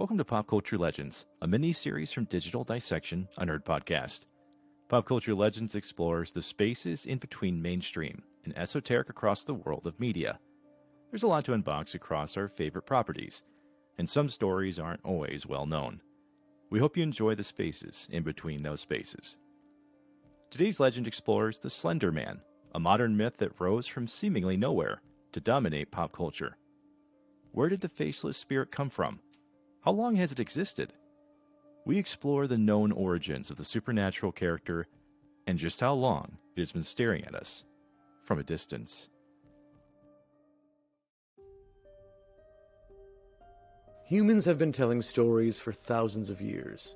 Welcome to Pop Culture Legends, a mini series from Digital Dissection, a nerd podcast. Pop Culture Legends explores the spaces in between mainstream and esoteric across the world of media. There's a lot to unbox across our favorite properties, and some stories aren't always well known. We hope you enjoy the spaces in between those spaces. Today's legend explores the Slender Man, a modern myth that rose from seemingly nowhere to dominate pop culture. Where did the faceless spirit come from? How long has it existed? We explore the known origins of the supernatural character and just how long it has been staring at us from a distance. Humans have been telling stories for thousands of years.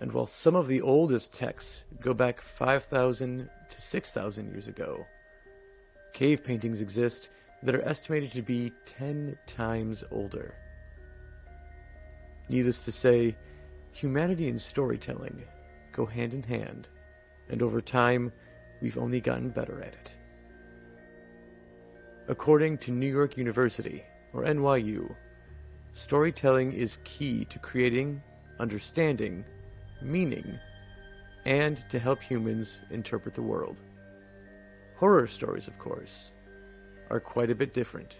And while some of the oldest texts go back 5,000 to 6,000 years ago, cave paintings exist that are estimated to be 10 times older. Needless to say, humanity and storytelling go hand in hand, and over time, we've only gotten better at it. According to New York University, or NYU, storytelling is key to creating, understanding, meaning, and to help humans interpret the world. Horror stories, of course, are quite a bit different,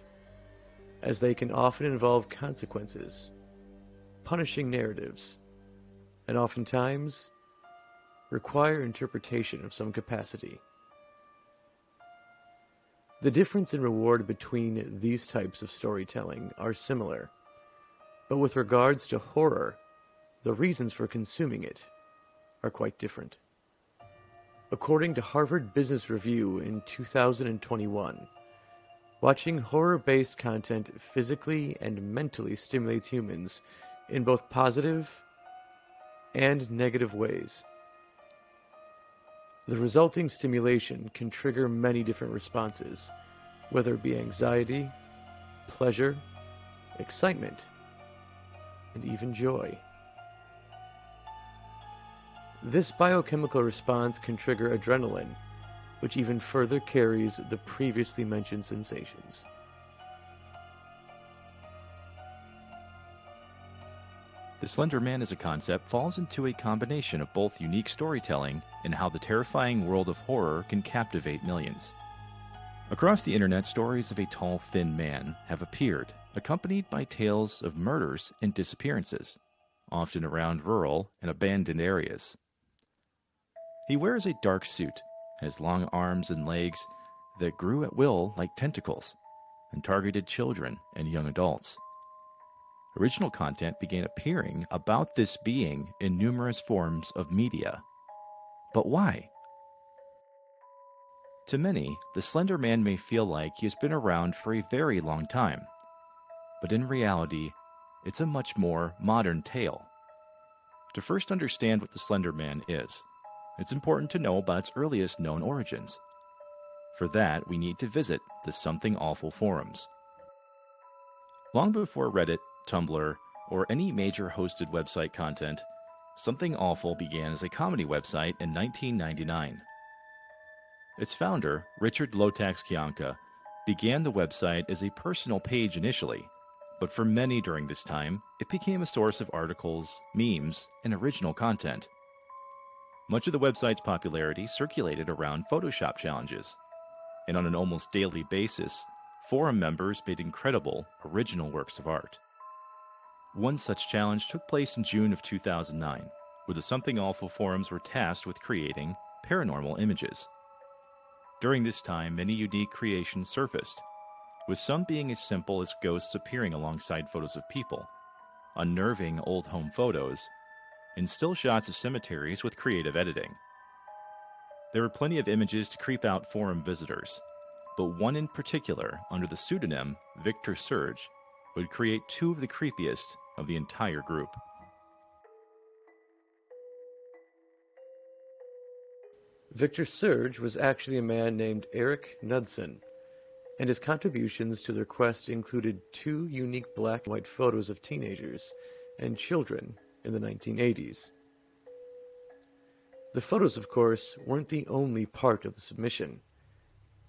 as they can often involve consequences punishing narratives, and oftentimes require interpretation of some capacity. The difference in reward between these types of storytelling are similar, but with regards to horror, the reasons for consuming it are quite different. According to Harvard Business Review in 2021, watching horror based content physically and mentally stimulates humans in both positive and negative ways. The resulting stimulation can trigger many different responses, whether it be anxiety, pleasure, excitement, and even joy. This biochemical response can trigger adrenaline, which even further carries the previously mentioned sensations. The Slender Man as a concept falls into a combination of both unique storytelling and how the terrifying world of horror can captivate millions. Across the internet, stories of a tall, thin man have appeared, accompanied by tales of murders and disappearances, often around rural and abandoned areas. He wears a dark suit, has long arms and legs that grew at will like tentacles, and targeted children and young adults. Original content began appearing about this being in numerous forms of media. But why? To many, the Slender Man may feel like he has been around for a very long time. But in reality, it's a much more modern tale. To first understand what the Slender Man is, it's important to know about its earliest known origins. For that, we need to visit the Something Awful forums. Long before Reddit Tumblr, or any major hosted website content, Something Awful began as a comedy website in 1999. Its founder, Richard Lowtax Kyanka, began the website as a personal page initially, but for many during this time, it became a source of articles, memes, and original content. Much of the website's popularity circulated around Photoshop challenges, and on an almost daily basis, forum members made incredible, original works of art. One such challenge took place in June of 2009, where the Something Awful forums were tasked with creating paranormal images. During this time, many unique creations surfaced, with some being as simple as ghosts appearing alongside photos of people, unnerving old home photos, and still shots of cemeteries with creative editing. There were plenty of images to creep out forum visitors, but one in particular, under the pseudonym Victor Surge, would create two of the creepiest of the entire group. Victor Surge was actually a man named Eric Knudsen, and his contributions to the quest included two unique black and white photos of teenagers and children in the 1980s. The photos, of course, weren't the only part of the submission.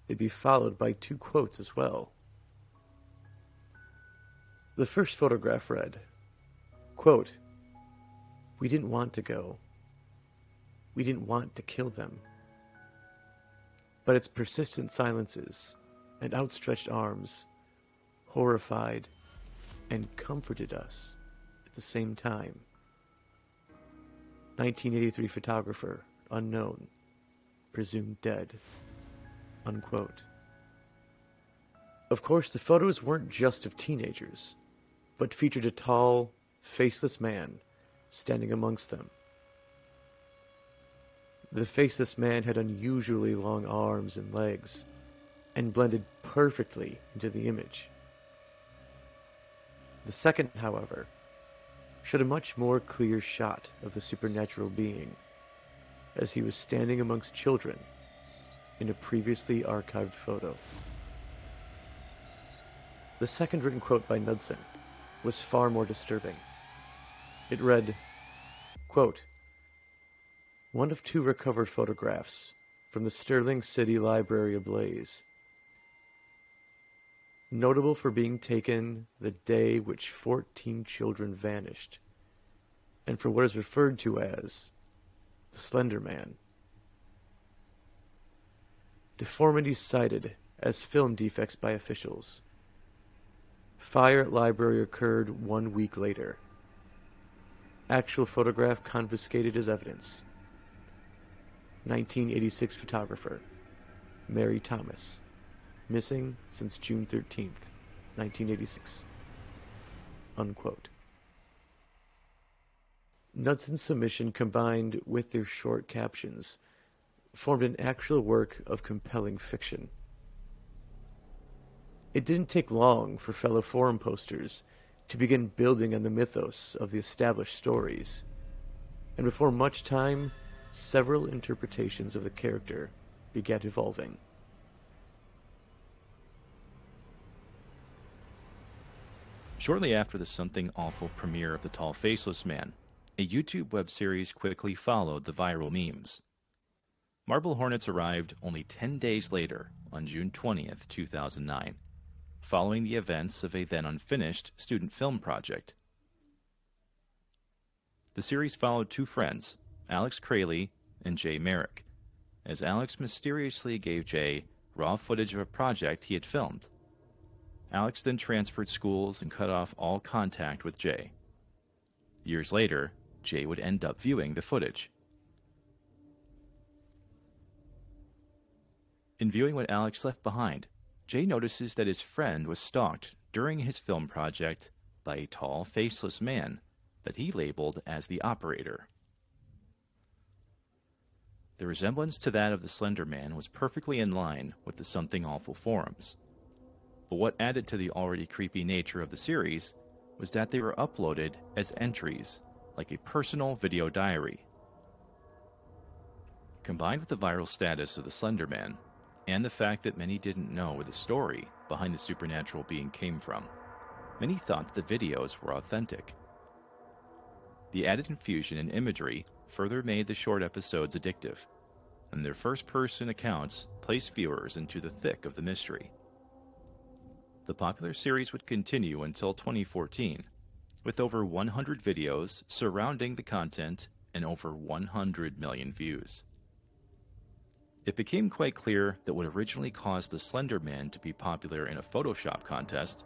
They'd be followed by two quotes as well. The first photograph read Quote, We didn't want to go. We didn't want to kill them. But its persistent silences and outstretched arms horrified and comforted us at the same time. 1983 photographer, unknown, presumed dead. Unquote. Of course, the photos weren't just of teenagers, but featured a tall, faceless man standing amongst them. The faceless man had unusually long arms and legs, and blended perfectly into the image. The second, however, showed a much more clear shot of the supernatural being, as he was standing amongst children in a previously archived photo. The second written quote by Knudsen was far more disturbing. It read, quote, One of two recovered photographs from the Sterling City Library ablaze notable for being taken the day which fourteen children vanished, and for what is referred to as the Slender Man. Deformities cited as film defects by officials. Fire at library occurred one week later. Actual photograph confiscated as evidence. 1986 photographer, Mary Thomas missing since June 13th, 1986. Unquote. Knudsen's submission combined with their short captions formed an actual work of compelling fiction. It didn't take long for fellow forum posters to begin building on the mythos of the established stories, and before much time, several interpretations of the character began evolving. Shortly after the Something Awful premiere of The Tall Faceless Man, a YouTube web series quickly followed the viral memes. Marble Hornets arrived only 10 days later, on June 20th, 2009, following the events of a then unfinished student film project. The series followed two friends, Alex Kralie and Jay Merrick, as Alex mysteriously gave Jay raw footage of a project he had filmed. Alex then transferred schools and cut off all contact with Jay. Years later, Jay would end up viewing the footage. In viewing what Alex left behind, Jay notices that his friend was stalked during his film project by a tall, faceless man that he labeled as the operator. The resemblance to that of the Slender Man was perfectly in line with the Something Awful forums. But what added to the already creepy nature of the series was that they were uploaded as entries, like a personal video diary. Combined with the viral status of the Slender Man, and the fact that many didn't know where the story behind the supernatural being came from, many thought the videos were authentic. The added infusion in imagery further made the short episodes addictive, and their first person accounts placed viewers into the thick of the mystery. The popular series would continue until 2014, with over 100 videos surrounding the content and over 100 million views. It became quite clear that what originally caused the Slender Man to be popular in a Photoshop contest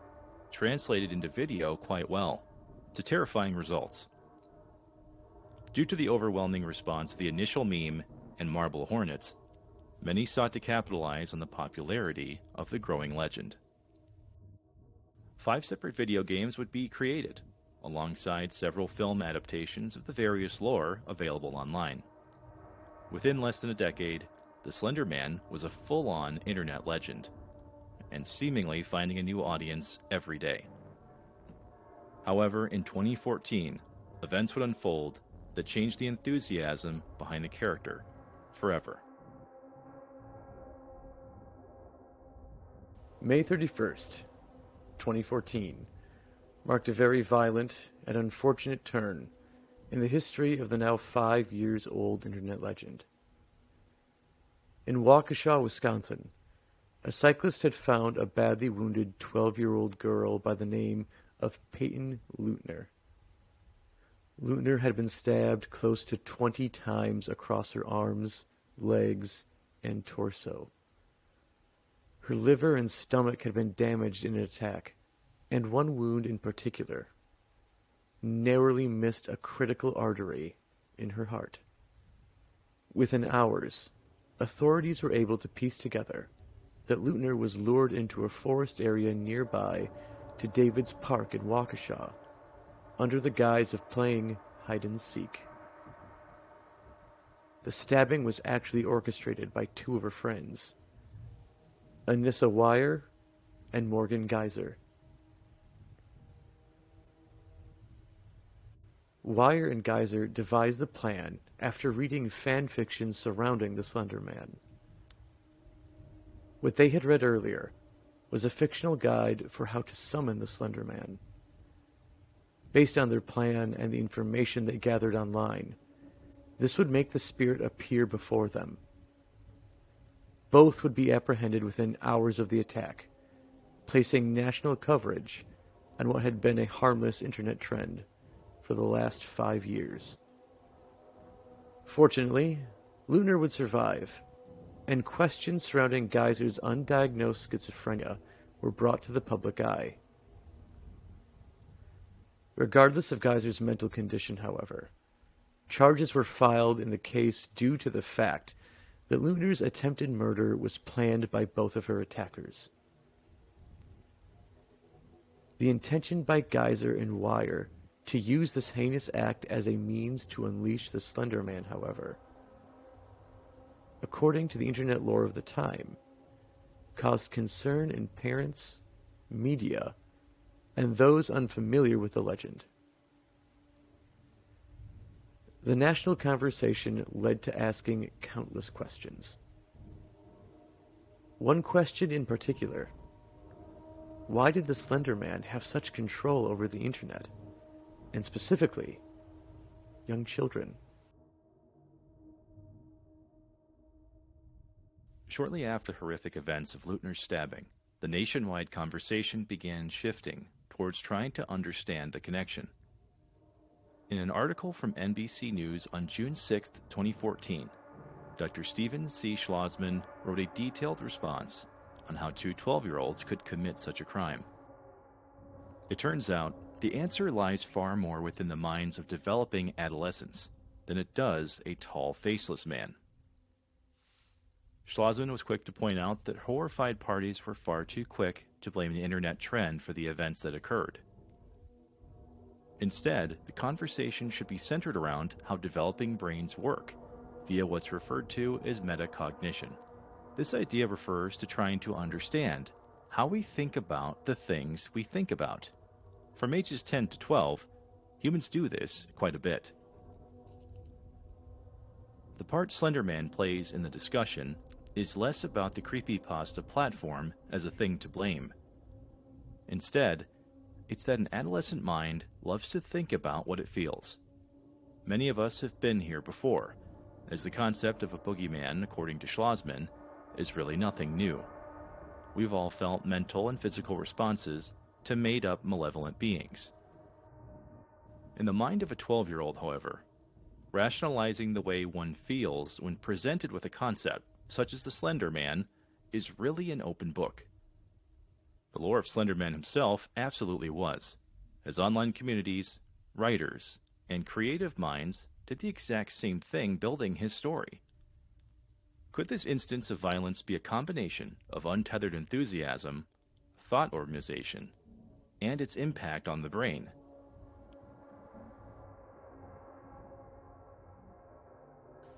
translated into video quite well, to terrifying results. Due to the overwhelming response to the initial meme and Marble Hornets, many sought to capitalize on the popularity of the growing legend five separate video games would be created, alongside several film adaptations of the various lore available online. Within less than a decade, the Slender Man was a full on internet legend, and seemingly finding a new audience every day. However, in 2014, events would unfold that changed the enthusiasm behind the character forever. May 31st, 2014 marked a very violent and unfortunate turn in the history of the now five years old internet legend. In Waukesha, Wisconsin, a cyclist had found a badly wounded 12 year old girl by the name of Peyton Leutner. Lutner had been stabbed close to 20 times across her arms, legs, and torso. Her liver and stomach had been damaged in an attack, and one wound in particular narrowly missed a critical artery in her heart. Within hours, authorities were able to piece together that Leutner was lured into a forest area nearby to David's Park in Waukesha under the guise of playing hide and seek. The stabbing was actually orchestrated by two of her friends, Anissa Weier and Morgan Geyser. Weier and Geyser devised the plan after reading fan fiction surrounding the Slender Man. What they had read earlier was a fictional guide for how to summon the Slender Man. Based on their plan and the information they gathered online, this would make the spirit appear before them. Both would be apprehended within hours of the attack, placing national coverage on what had been a harmless internet trend for the last five years. Fortunately, Leutner would survive, and questions surrounding Geyser's undiagnosed schizophrenia were brought to the public eye. Regardless of Geyser's mental condition, however, charges were filed in the case due to the fact that Leutner's attempted murder was planned by both of her attackers. The intention by Geyser and Weier to use this heinous act as a means to unleash the Slender Man, however, according to the internet lore of the time, caused concern in parents, media, and those unfamiliar with the legend. The national conversation led to asking countless questions. One question in particular why did the Slender Man have such control over the internet? And specifically, young children. Shortly after the horrific events of Leutner's stabbing, the nationwide conversation began shifting towards trying to understand the connection. In an article from NBC News on June 6, 2014, Dr. Steven C. Schlozman wrote a detailed response on how two 12 year olds could commit such a crime. It turns out the answer lies far more within the minds of developing adolescents than it does a tall, faceless man. Schlozman was quick to point out that horrified parties were far too quick to blame the internet trend for the events that occurred. Instead, the conversation should be centered around how developing brains work via what's referred to as metacognition. This idea refers to trying to understand how we think about the things we think about. From ages 10 to 12, humans do this quite a bit. The part Slenderman plays in the discussion is less about the creepypasta platform as a thing to blame. Instead, it's that an adolescent mind loves to think about what it feels. Many of us have been here before, as the concept of a boogeyman, according to Schlozman, is really nothing new. We've all felt mental and physical responses to made up malevolent beings. In the mind of a 12 year old, however, rationalizing the way one feels when presented with a concept, such as the Slender Man, is really an open book. The lore of Slender Man himself absolutely was, as online communities, writers, and creative minds did the exact same thing building his story. Could this instance of violence be a combination of untethered enthusiasm, thought organization, and its impact on the brain.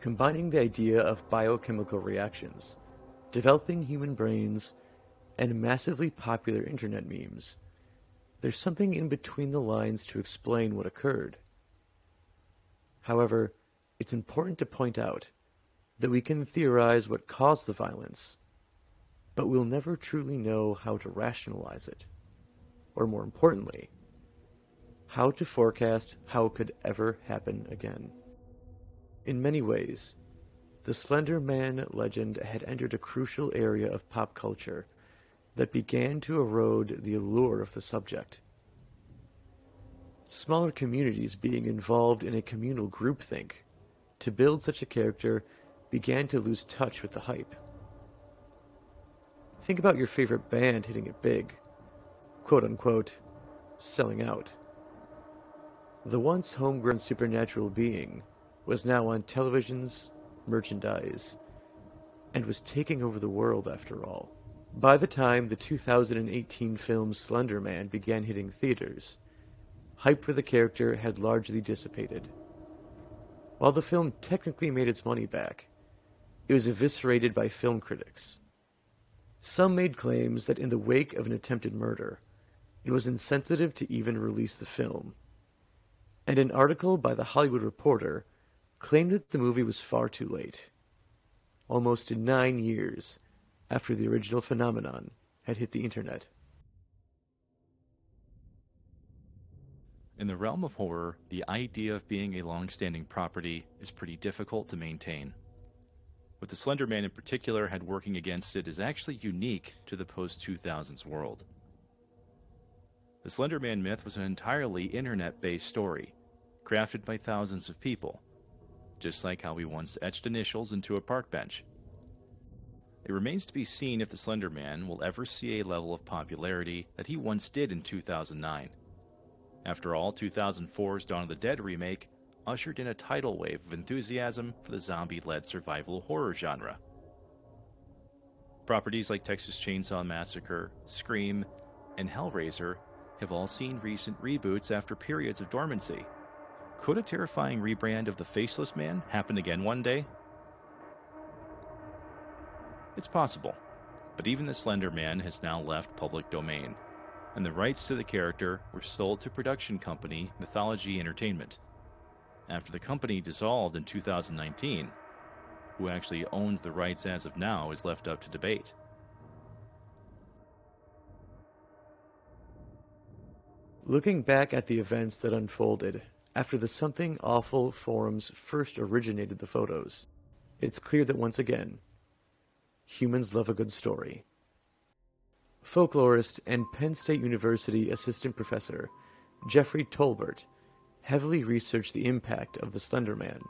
Combining the idea of biochemical reactions, developing human brains, and massively popular internet memes, there's something in between the lines to explain what occurred. However, it's important to point out that we can theorize what caused the violence, but we'll never truly know how to rationalize it or more importantly, how to forecast how it could ever happen again. In many ways, the Slender Man legend had entered a crucial area of pop culture that began to erode the allure of the subject. smaller communities being involved in a communal groupthink to build such a character began to lose touch with the hype. Think about your favorite band hitting it big, quote unquote, selling out. The once homegrown supernatural being was now on televisions, merchandise, and was taking over the world after all. By the time the 2018 film Slender Man began hitting theaters, hype for the character had largely dissipated. While the film technically made its money back, it was eviscerated by film critics. Some made claims that in the wake of an attempted murder, it was insensitive to even release the film. And an article by The Hollywood Reporter claimed that the movie was far too late. Almost nine years after the original phenomenon had hit the internet. In the realm of horror, the idea of being a long standing property is pretty difficult to maintain. What the Slender Man in particular had working against it is actually unique to the post 2000s world. The Slender Man myth was an entirely internet based story, crafted by thousands of people, just like how we once etched initials into a park bench. It remains to be seen if the Slender Man will ever see a level of popularity that he once did in 2009. After all, 2004's Dawn of the Dead remake ushered in a tidal wave of enthusiasm for the zombie led survival horror genre. Properties like Texas Chainsaw Massacre, Scream, and Hellraiser have all seen recent reboots after periods of dormancy. Could a terrifying rebrand of the Faceless Man happen again one day? It's possible, but even the Slender Man has now left public domain, and the rights to the character were sold to production company Mythology Entertainment. After the company dissolved in 2019, who actually owns the rights as of now is left up to debate. Looking back at the events that unfolded after the Something Awful forums first originated the photos, it's clear that once again, Humans love a good story. Folklorist and Penn State University assistant professor Jeffrey Tolbert heavily researched the impact of the Slender Man,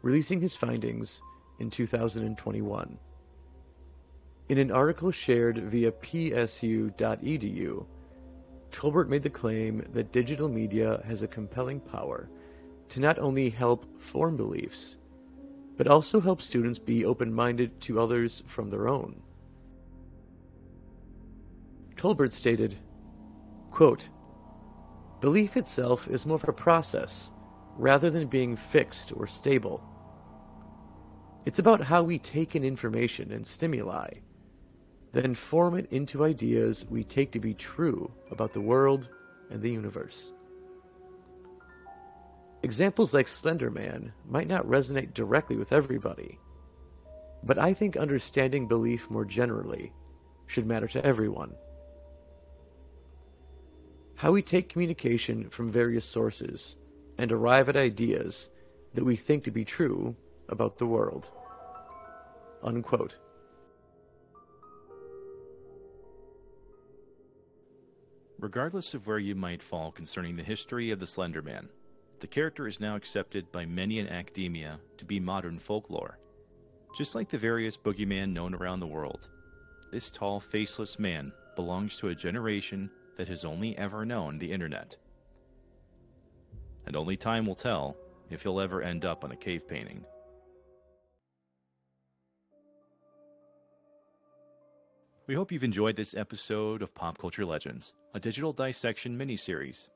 releasing his findings in 2021. In an article shared via psu.edu, Tolbert made the claim that digital media has a compelling power to not only help form beliefs, but also help students be open minded to others from their own. Tolbert stated, quote, Belief itself is more of a process rather than being fixed or stable. It's about how we take in information and stimuli, then form it into ideas we take to be true about the world and the universe. Examples like Slender Man might not resonate directly with everybody, but I think understanding belief more generally should matter to everyone. How we take communication from various sources and arrive at ideas that we think to be true about the world. Unquote. Regardless of where you might fall concerning the history of the Slender Man, the character is now accepted by many in academia to be modern folklore. Just like the various boogeyman known around the world, this tall, faceless man belongs to a generation that has only ever known the internet. And only time will tell if he'll ever end up on a cave painting. We hope you've enjoyed this episode of Pop Culture Legends, a digital dissection miniseries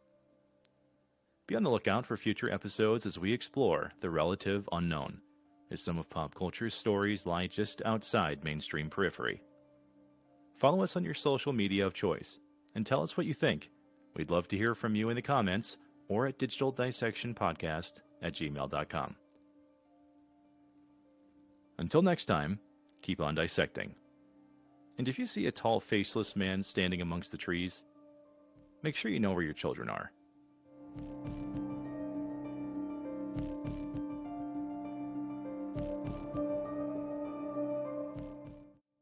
be on the lookout for future episodes as we explore the relative unknown, as some of pop culture's stories lie just outside mainstream periphery. Follow us on your social media of choice and tell us what you think. We'd love to hear from you in the comments or at digitaldissectionpodcast at gmail.com. Until next time, keep on dissecting. And if you see a tall, faceless man standing amongst the trees, make sure you know where your children are.